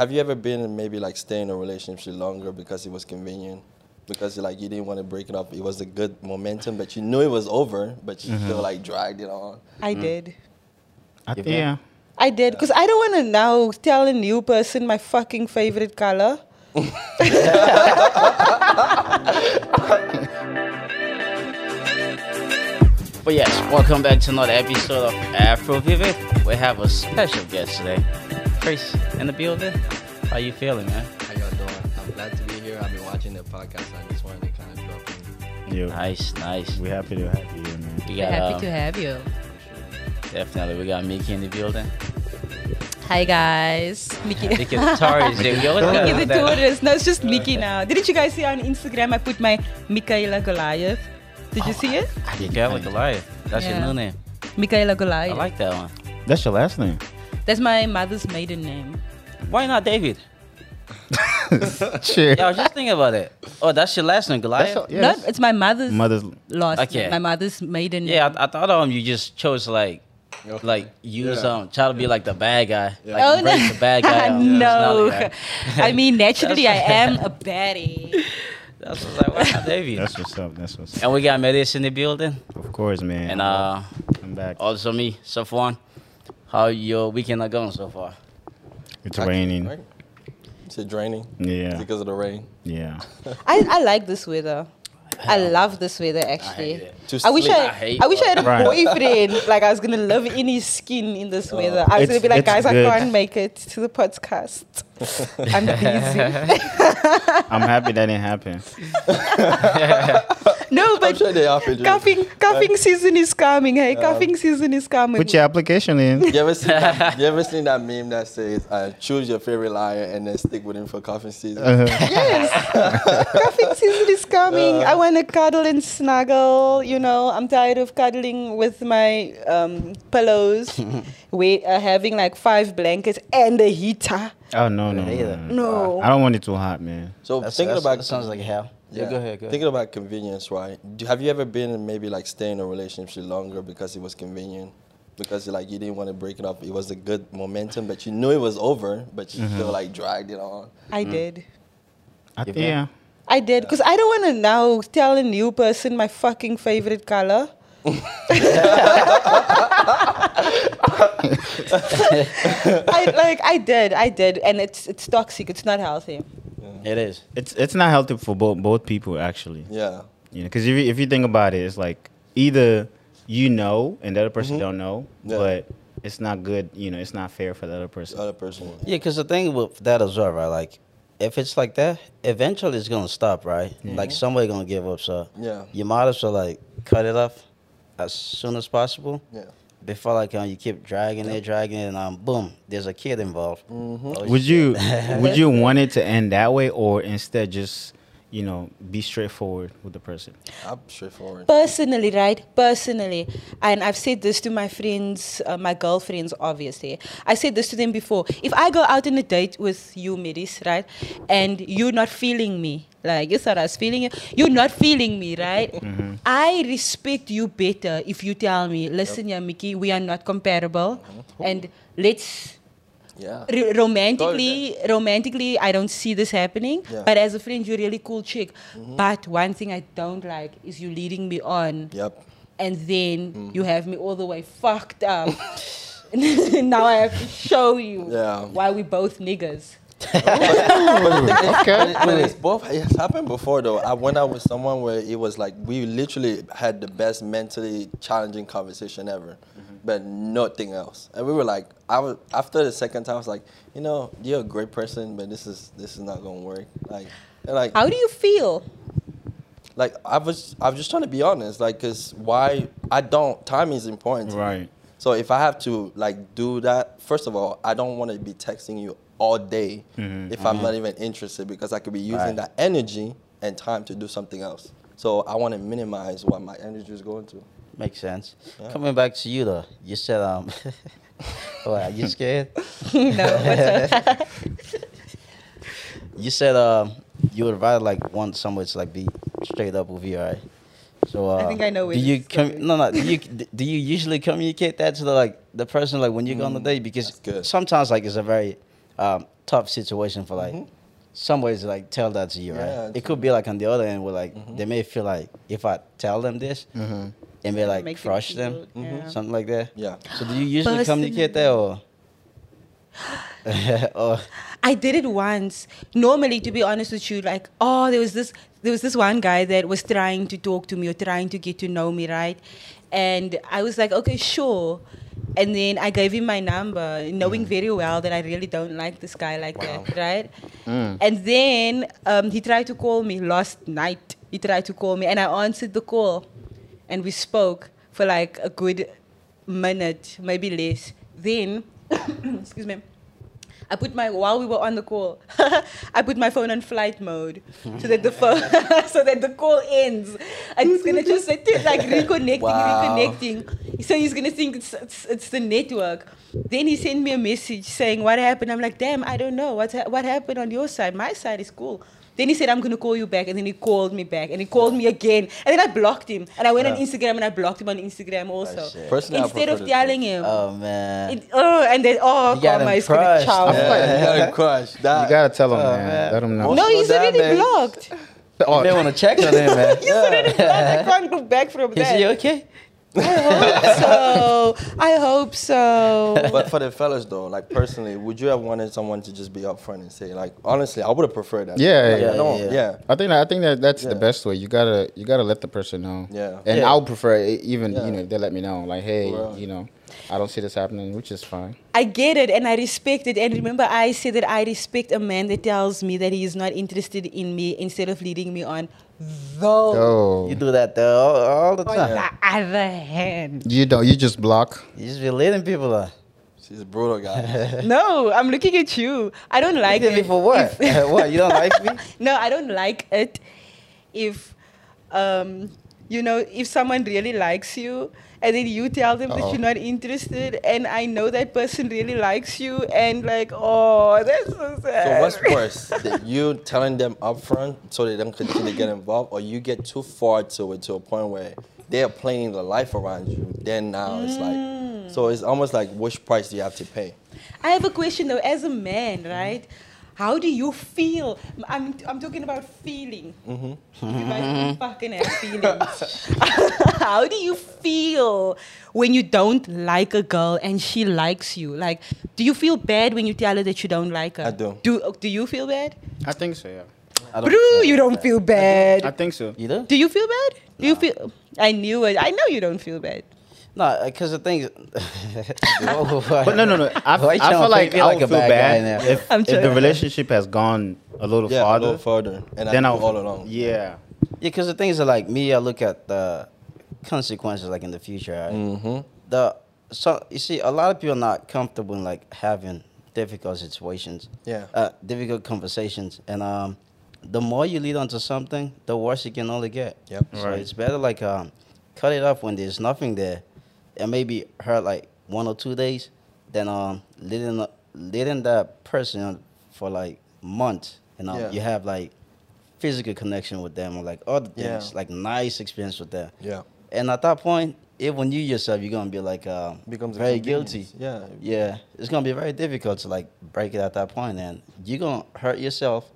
have you ever been in maybe like staying in a relationship longer because it was convenient? Because like you didn't want to break it up. It was a good momentum, but you knew it was over, but you mm-hmm. still like dragged it on. I mm-hmm. did. I, You yeah. I did because I don't want to now tell a new person my fucking favorite color. But yes, welcome back to another episode of Afro Vivid. We have a special guest today. Chris in the building. How you feeling, man? How y'all doing? I'm glad to be here. I've been watching the podcast. I just wanted to kind of drop in. Yo, Nice, nice. We're happy to have you here, man. We We're happy uh, to have you. definitely we got Mickey in the building. Hi guys, Mickey. Mickey the Taurus. We always got Mickey the that. tourist. No, it's just Mickey now. Didn't you guys see on Instagram? I put my Michaela Goliath. Did you see it? Michaela Goliath. That's Yeah. your new name. Michaela Goliath. I like that one. That's your last name. That's my mother's maiden name. Why not David? Sure. Yeah, I was just thinking about it. Oh, that's your last name, Goliath? That's your- No, it's my mother's Mother's. last Okay. name. My mother's maiden name. Yeah, I, I thought um you just chose like like use Yeah. um try to be like the bad guy. Like Oh, no. embrace the bad guy. um, no. personality, I mean, naturally, I am a baddie. right? That's what's like, why not David? That's what's up. That's what's up. and we got Metis in the building. Of course, man. And uh I'm back. also me, Safwan. How your weekend are going so far? It's raining. Right? Is it draining? Yeah. Because of the rain. Yeah. I, I like this weather. I love this weather actually. it. To I wish. I, I hate I wish I had a Right. boyfriend. Like I was gonna love in his skin in this oh. weather. I was gonna be like, it's guys, I good. can't make it to the podcast. I'm busy. I'm happy that didn't happen. no, I'm but sure they offered you. cuffing cuffing season is coming. Hey, cuffing season is coming. Put your application in. You ever seen that, you ever seen that meme that says uh, choose your favorite liar and then stick with him for coffee season? Uh, yes, cuffing season is coming. I want to cuddle and snuggle. You know, I'm tired of cuddling with my um, pillows. Wait, are having like five blankets and a heater. oh no no no. No. No. I don't want it too hot, man. So That's, thinking that's, about that sounds like hell. Yeah, go ahead, go ahead. Thinking about convenience, right? Do, have you ever been in maybe like stay in a relationship longer because it was convenient? Because like you didn't want to break it up. It was a good momentum, but you knew it was over, but you mm-hmm. still like dragged it on. I mm-hmm. did. I, You been? yeah. I did because I don't want to now tell a new person my fucking favorite color. I like I did, I did, and it's it's toxic. It's not healthy. It is. It's it's not healthy for both both people actually. Yeah. You know, because if you, if you think about it, it's like either you know and the other person mm-hmm. don't know, Yeah. but it's not good. You know, it's not fair for the other person. The other person. Yeah, because the thing with that as well, right? Like, if it's like that, eventually it's gonna stop, right? Like somebody gonna give up. So Yeah. you might as well like cut it off as soon as possible Yeah. before like um, you keep dragging it, dragging it, and um, boom, there's a kid involved. Oh, Would shit. you would you want it to end that way, or instead just you know be straightforward with the person? I'm straightforward. Personally, right? Personally, and I've said this to my friends, uh, my girlfriends, obviously. I said this to them before. If I go out on a date with you, Medis, right, and you're not feeling me, like you thought I was feeling you, you're not feeling me, right? Mm-hmm. I respect you better if you tell me, listen, yeah, Mickey, we are not comparable, mm-hmm. and let's Yeah. Ro- romantically, romantically, I don't see this happening. Yeah. But as a friend, you're a really cool chick. Mhm. But one thing I don't like is you leading me on, Yep. and then mm-hmm. you have me all the way fucked up. And now I have to show you Yeah. why we both niggas. Oh. okay. But it's both. It's happened before though. I went out with someone where it was like we literally had the best mentally challenging conversation ever, mm-hmm. but nothing else. And we were like, I was after the second time, I was like, you know, you're a great person, but this is this is not gonna work. Like, and like, How do you feel? like I was I was just trying to be honest, like, cause why I don't time is important. to me. Right. So if I have to like do that, first of all, I don't want to be texting you all day if I'm not even interested because I could be using Right. that energy and time to do something else. So I want to minimize what my energy is going to. Makes sense. Coming back to you though, you said um, what? Are you scared? no. You said um, you would rather like want someone to like be straight up with you, right? So uh, I think I know where Do you this com- no no? Do you do you usually communicate that to the like the person like when you go on the mm, date because sometimes like it's a very um, tough situation for like mm-hmm. some ways to like tell that to you, right? Yeah, it could be like on the other end where like mm-hmm. they may feel like if I tell them this, mm-hmm. it may like Make crush them, feel- yeah. something like that. Yeah. So do you usually communicate that or? or I did it once. Normally, to be honest with you, like, oh, there was this, there was this one guy that was trying to talk to me or trying to get to know me, right? And I was like, okay, sure. And then I gave him my number, knowing very well that I really don't like this guy like that, right? And then um, he tried to call me last night. He tried to call me, and I answered the call, and we spoke for like a good minute, maybe less. Then, excuse me. I put my while we were on the call, I put my phone on flight mode so that the phone so that the call ends. And it's gonna just sit there, like reconnecting, Wow. reconnecting. So he's gonna think it's, it's it's the network. Then he sent me a message saying what happened. I'm like, damn, I don't know what ha- what happened on your side. My side is cool. Then he said, I'm gonna call you back, and then he called me back, and he called me again, and then I blocked him, and I went on Instagram and I blocked him on Instagram also. Oh, shit. Personally, Instead of the telling him, oh man, it, oh, and then oh, You got karma is gonna chow. I feel like- Yeah, yeah, crush. That, You gotta tell him, Oh, man. man. Let them know. No, he's down, already man. blocked. Oh, you may want to check on him, man. He's already blocked. I can't go back from Is that. he okay? So I hope so. But for the fellas though, like personally, would you have wanted someone to just be upfront and say, like, honestly, I would have preferred that. Yeah, Like, yeah, I don't- yeah. yeah. I think that, I think that that's the best way. You gotta you gotta let the person know. Yeah. And Yeah. I would prefer it, even Yeah. you know if they let me know like hey Right. you know I don't see this happening, which is fine. I get it and I respect it. And remember, I said that I respect a man that tells me that he is not interested in me instead of leading me on. Though, Oh, You do that though all, all the on time. the other hand, you don't you just block. You just be leading people on. She's a brutal, guy. no, I'm looking at you. I don't like Like it. for what? what? You don't like me? no, I don't like it if, um, you know, if someone really likes you and then you tell them that Uh-oh. you're oh. not interested, and I know that person really likes you, and like, oh, that's so sad. So what's worse, that you telling them upfront so they don't continue to get involved, or you get too far to it to a point where they're playing the life around you? Then now it's like, mm. so it's almost like which price do you have to pay? I have a question though, as a man, right? How do you feel? I'm, I'm talking about feeling. Mm-hmm. You guys mm-hmm. fucking have feelings. How do you feel when you don't like a girl and she likes you? Like, do you feel bad when you tell her that you don't like her? I do. Do, do you feel bad? I think so. Yeah, I Bro, you don't feel bad. I think so. You do? do you feel bad? Do you feel? I knew it. I know you don't feel bad. No, because the thing. But no, no, no. I, I feel like I like would feel bad bad if, if the relationship has gone a little Yeah, a farther. little further, and then I I'll do all along. Yeah, Yeah, because the things are like me, I look at the consequences, like in the future. Right? Mm-hmm. The so you see, a lot of people are not comfortable in like having difficult situations, Yeah. uh, difficult conversations, and um, the more you lead onto something, the worse it can only get. Yep. So Right. it's better like um, cut it off when there's nothing there, and maybe hurt like one or two days, then um leading leading that person for like months, and um, Yeah. you have like physical connection with them or like other Yeah. things, like nice experience with them. Yeah. And at that point, even you yourself, you're gonna be like um, Becomes very guilty. Yeah. Yeah, it's gonna be very difficult to like break it at that point, and you're gonna hurt yourself,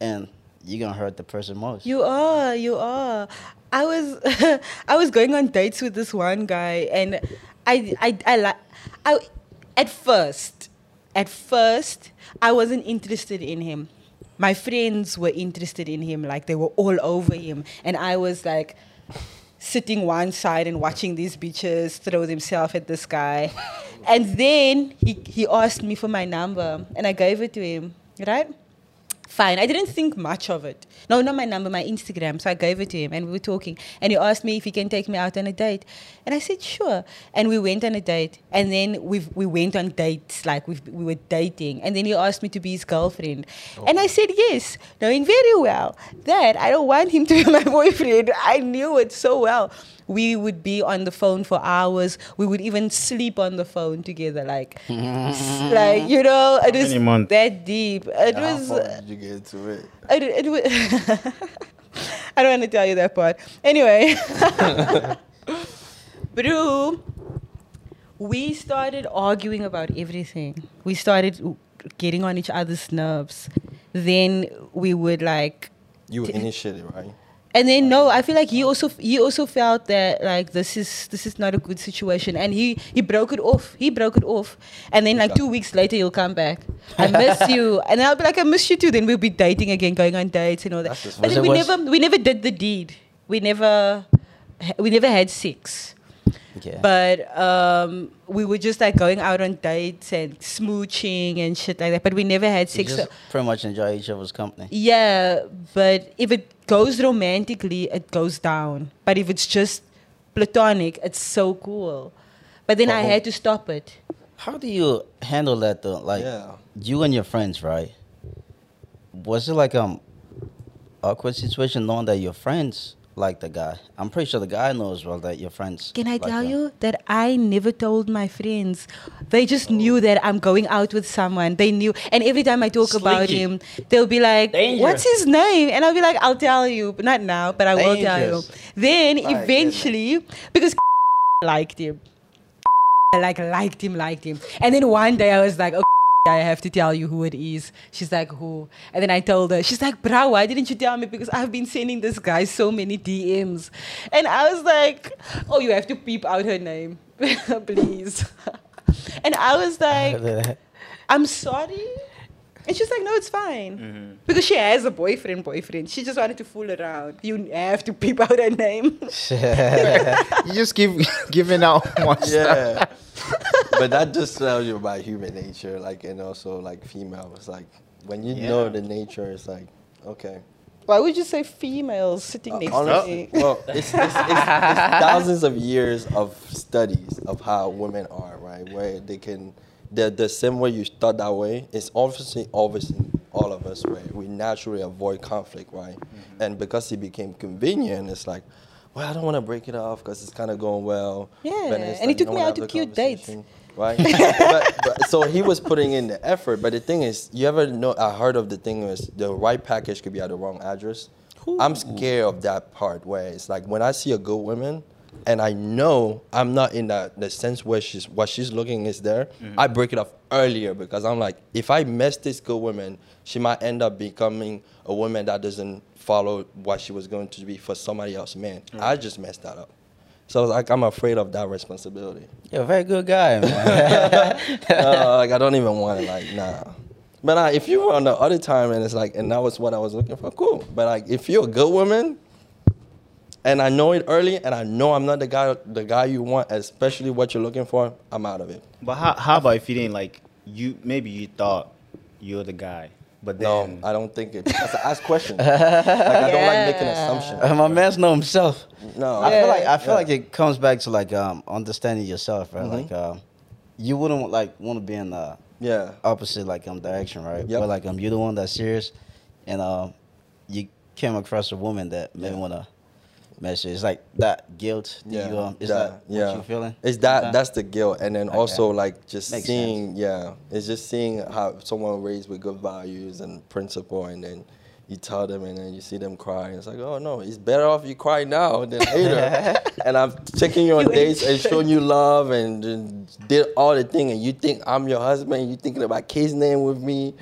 and you're gonna hurt the person most. You are, you are. I was, I was going on dates with this one guy, and I, I, I like, I, at first, at first, I wasn't interested in him. My friends were interested in him, like they were all over him, and I was like. Sitting one side and watching these bitches throw themselves at this guy. And then he, he asked me for my number and I gave it to him, right? Fine. I didn't think much of it. No, not my number, my Instagram. So I gave it to him and we were talking. And he asked me if he can take me out on a date. And I said, sure. And we went on a date. And then we we went on dates, like we we were dating. And then he asked me to be his girlfriend. And I said yes, knowing very well that I don't want him to be my boyfriend. I knew it so well. We would be on the phone for hours. We would even sleep on the phone together, like, like you know, it was many that deep. It How was. Did get into it? It, it wa- I don't want to tell you that part. Anyway, Bro, we started arguing about everything. We started getting on each other's nerves, then we would like You initiated, right? and then no, I feel like he also he also felt that like this is this is not a good situation, and he he broke it off. He broke it off, and then like two weeks later he'll come back. I miss you, and I'll be like I miss you too. Then we'll be dating again, going on dates and all that. That's But then we was- never we never did the deed. We never we never had sex. Yeah. But um, we were just like going out on dates and smooching and shit like that. But we never had You sex. just pretty much enjoy each other's company. Yeah, but if it goes romantically, it goes down. But if it's just platonic, it's so cool. But then I Uh-oh. had to stop it. How do you handle that though? Like Yeah. you and your friends, right? Was it like um awkward situation knowing that your friends like the guy? I'm pretty sure the guy knows well that your friends. Can I like tell him. you that I never told my friends? They just knew that I'm going out with someone. They knew. And every time I talk about him, they'll be like, Danger. What's his name? And I'll be like, I'll tell you. But not now, but I will tell you. Then My eventually, because liked him. Like liked him, liked him. And then one day I was like, okay. I have to tell you who it is. She's like, who? And then I told her, she's like, bro, why didn't you tell me? Because I've been sending this guy so many DMs. And I was like, oh, you have to peep out her name, please. and I was like, I'm sorry. And she's like, no, it's fine. Mm-hmm. Because she has a boyfriend, boyfriend. She just wanted to fool around. You have to peep out her name. You just keep giving out one Yeah. but that just tells you about human nature, like, and also like female. It's like when you know the nature, it's like, okay. Why would you say females sitting uh, next to Honestly, me? well, it's, it's, it's, it's thousands of years of studies of how women are, right? Where they can, the, the same way you thought that way, it's obviously, obviously all of us, right? We naturally avoid conflict, right? Mm-hmm. And because it became convenient, it's like, well, I don't want to break it off because it's kind of going well. Yeah, But it's and he like, took me out to the cute dates. Right, but, but, so he was putting in the effort. But the thing is, you ever know? I heard of the thing is the right package could be at the wrong address. I'm scared of that part where it's like when I see a good woman and I know I'm not in that the sense where she's what she's looking is there, I break it off earlier because I'm like, if I mess this good woman, she might end up becoming a woman that doesn't follow what she was going to be for somebody else man. I just messed that up. So like I'm afraid of that responsibility. You're a very good guy, man. uh, like I don't even want it. Like nah. But uh, if you were on the other time and it's like, and that was what I was looking for, cool. But like, if you're a good woman, and I know it early, and I know I'm not the guy, the guy you want, especially what you're looking for, I'm out of it. But how, how about if you didn't like you? Maybe you thought you're the guy, but No, then I don't think it. That's an ask question. like I don't like making assumptions. Uh, My man's know himself. No, I feel like I feel Yeah. like it comes back to like um understanding yourself, right? Mhm. Like um, you wouldn't like want to be in the yeah, opposite like um direction, right? Yep. But like um, you're the one that's serious, and um, you came across a woman that maybe Yeah. wanna you. It's like that guilt. Do yeah, You, um, is that- that yeah. what you feeling? It's that Okay. that's the guilt, and then Okay. also like just Makes seeing, yeah, it's just seeing how someone raised with good values and principle, and then you tell them, and then you see them cry, and it's like, oh no, it's better off you cry now than later. and I'm taking you on You dates and showing you love, and, and did all the thing, and you think I'm your husband, and you thinking about kids' name with me,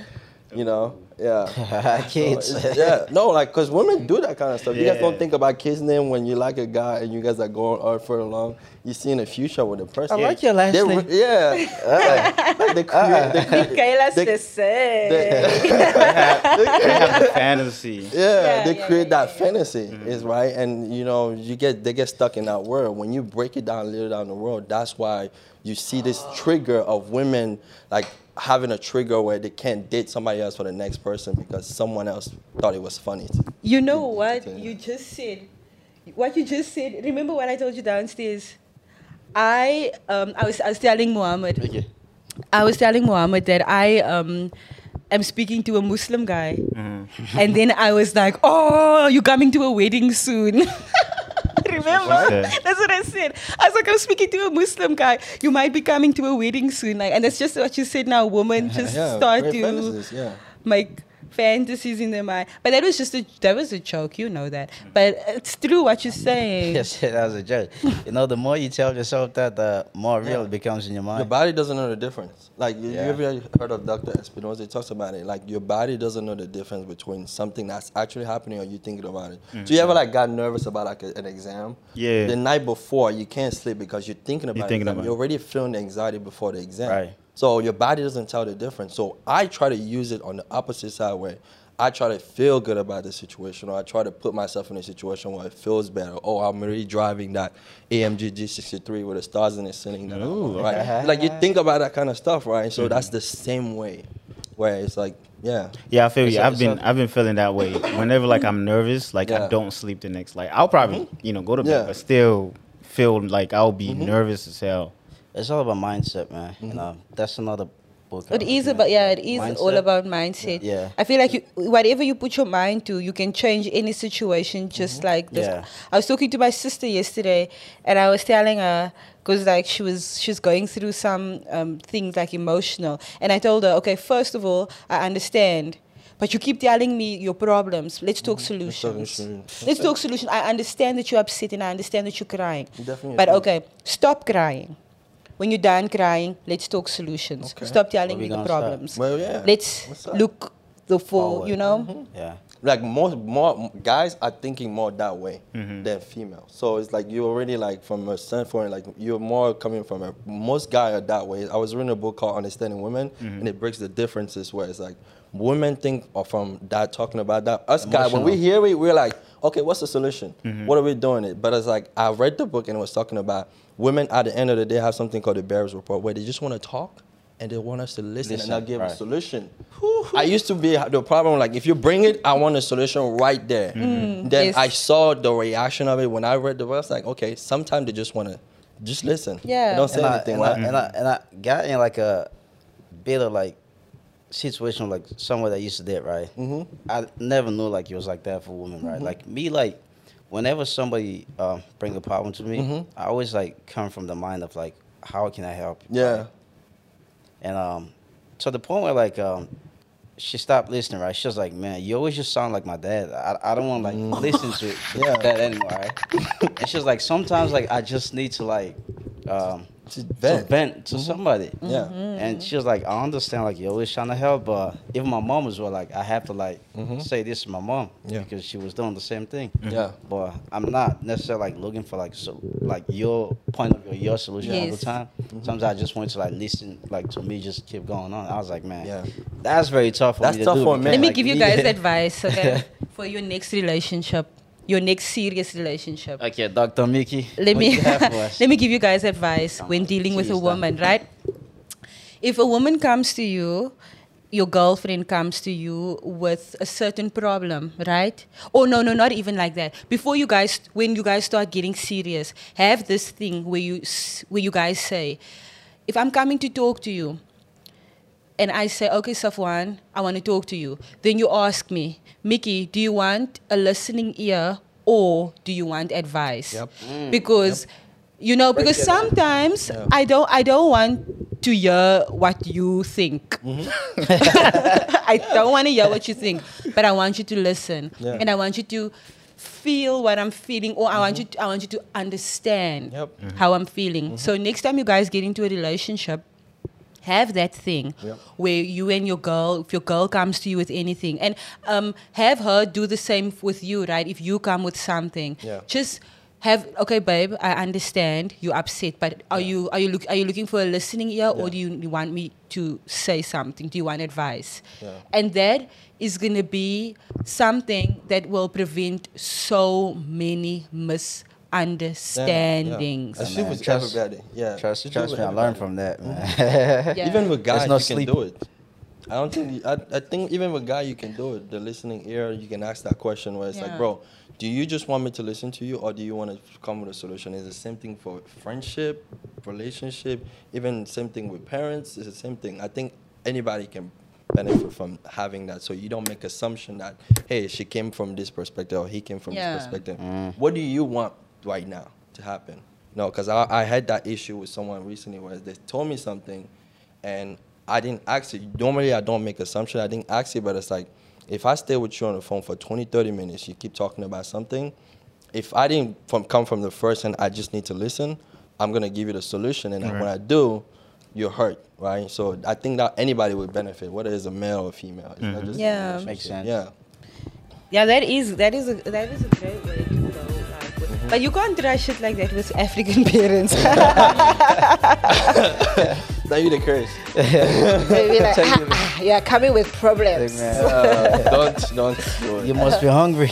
you know. Yeah. Kids. it's- yeah. No, like, because women do that kind of stuff. You guys don't think about kids' name when you like a guy and you guys are going on further long. You see in the future with the person. I like your last They name. re- yeah. like, like they create, they create, Okay, they- just say. they- they have the fantasy. yeah, Yeah, they yeah, create yeah, that fantasy, is right, and you know you get they get stuck in that world. When you break it down, little down the world, that's why you see this trigger of women like having a trigger where they can't date somebody else for the next person because someone else thought it was funny. You know what Yeah. you just said? What you just said. Remember what I told you downstairs? I um I was I was telling Muhammad. Okay. I was telling Muhammad that I um am speaking to a Muslim guy, and then I was like, "Oh, you're coming to a wedding soon?" Remember? That's what I said. I was like, "I'm speaking to a Muslim guy. You might be coming to a wedding soon." Like, and that's just what you said. Now, women just Yeah, start to fantasies, yeah. make fantasies in their mind. But that was just a that was a joke, you know that. But it's true what you're saying. Yes, that was a joke. you know, the more you tell yourself that, the more real Yeah. it becomes in your mind. Your body doesn't know the difference. Like you, Yeah. you ever heard of Dr. Dispenza? He talks about it. Like your body doesn't know the difference between something that's actually happening or you thinking about it. Mm. So you ever like got nervous about like a, an exam? Yeah. The night before you can't sleep because you're thinking about thinking it. about it. You're already feeling the anxiety before the exam. Right. So your body doesn't tell the difference. So I try to use it on the opposite side where I try to feel good about the situation or I try to put myself in a situation where it feels better. Oh, I'm already driving that AMG G63 with the stars in it sitting there. Ooh, right? like you think about that kind of stuff, right? So that's the same way where it's like, yeah. Yeah, I feel It's you. I've been I've been feeling that way. Whenever like I'm nervous, like Yeah. I don't sleep the next. Like I'll probably you know go to bed, Yeah. but still feel like I'll be Mm-hmm. nervous as hell. It's all about mindset, man. Mm-hmm. You know, that's another book. It is I about yeah, it is all about mindset. Yeah. I feel like you, whatever you put your mind to, you can change any situation just like this. Yeah. I was talking to my sister yesterday, and I was telling her because like she was she's going through some um, things like emotional, and I told her, okay, first of all, I understand. But you keep telling me your problems. Let's talk solutions. solutions. Let's talk solutions. I understand that you're upset and I understand that you're crying. Definitely But okay, stop crying. When you're done crying, let's talk solutions. Okay. Stop telling me the gonna start? problems. Well, yeah. Let's look the full, Forward. you know? Mm-hmm. Yeah. like more more guys are thinking more that way mm-hmm. than females. So it's like you're already like from a standpoint like you're more coming from a most guy are that way. I was reading a book called Understanding Women mm-hmm. and it breaks the differences where it's like women think of from that talking about that. Us guys when we hear it we're like, okay, what's the solution? Mm-hmm. What are we doing it? But it's like I read the book and it was talking about women at the end of the day have something called the Bears Report where they just want to talk and they want us to listen, Listen, and not give a right. solution. I used to be the problem like if you bring it, I want a solution right there. Mm-hmm. Mm, then Yes. I saw the reaction of it when I read the book. I was like, okay, sometimes they just want to just listen. Yeah. They don't say and I, anything. and, I, and, I, and I got in like a bit of like situation like somewhere that used to did right. Mm-hmm. I never knew like it was like that for women, right? Like me, like whenever somebody um, bring a problem to me, I always like come from the mind of like, how can I help? yeah. right? And um, to the point where like um, she stopped listening, right? She was like, "Man, you always just sound like my dad. I, I don't want to like listen to Yeah. that anymore." Right? and she was like, "Sometimes like I just need to like um, To to vent. vent to mm-hmm. somebody." Mm-hmm. Yeah. And she was like, "I understand like you're always trying to help, but even my mom was well, like I have to like mm-hmm. say this to my mom Yeah. because she was doing the same thing." Yeah. But I'm not necessarily like looking for like so like your point of view, your solution all the time. Sometimes I just want to like listen, like to me just keep going on. I was like, man, Yeah. that's very tough for That's me to tough do. for a because, man. Let me like, give you guys yeah. advice, okay? For your next relationship, your next serious relationship. Okay, Dr. Mickey. let me you have for us? let me give you guys advice when Oh, dealing with a woman, right? If a woman comes to you, your girlfriend comes to you with a certain problem, right? Oh no, no, not even like that. Before you guys, when you guys start getting serious, have this thing where you where you guys say, if I'm coming to talk to you, and I say, okay, Safwan, I want to talk to you. Then you ask me, Mickey, do you want a listening ear or do you want advice? Yep. Mm. Because you know, because sometimes I don't I don't want to hear what you think. Mm-hmm. I don't want to hear what you think, but I want you to listen. Yeah. And I want you to feel what I'm feeling or I want mm-hmm. you to, I want you to understand Yep. how I'm feeling. Mm-hmm. So next time you guys get into a relationship, have that thing Yep. where you and your girl, if your girl comes to you with anything, and um, have her do the same with you, right? If you come with something, Yeah. just have okay, babe. I understand you're upset, but are you are you look are you looking for a listening ear, or do you, you want me to say something? Do you want advice? Yeah. And that is gonna be something that will prevent so many misunderstandings. And she Man, was trust- everybody. Yeah. Trust, She trust was me, I learned from that, man. Mm-hmm. Yeah. Even with guys, no you sleep. can do it. I don't think. I, I think even with guy, you can do it. The listening ear, you can ask that question where it's like, bro, do you just want me to listen to you, or do you want to come with a solution? It's the same thing for friendship, relationship, even same thing with parents. It's the same thing. I think anybody can benefit from having that. So you don't make assumption that hey, she came from this perspective or he came from Yeah. this perspective. Mm. What do you want right now to happen? No, because I, I had that issue with someone recently where they told me something, and I didn't ask it. Normally, I don't make assumption. I didn't ask it, but it's like if I stay with you on the phone for 20, 30 minutes, you keep talking about something. If I didn't from come from the first and I just need to listen, I'm gonna give you the solution, and when I do, you're hurt, right? So I think that anybody would benefit, whether it's a male or female. It's not mm-hmm. just Yeah. Makes sense. Yeah. Yeah, that is that is a that is a great way but you can't rush it like that with African parents. Now you the curse. They'll like, "Ah, ah, you're coming with problems. Man, Uh, don't don't you must be hungry.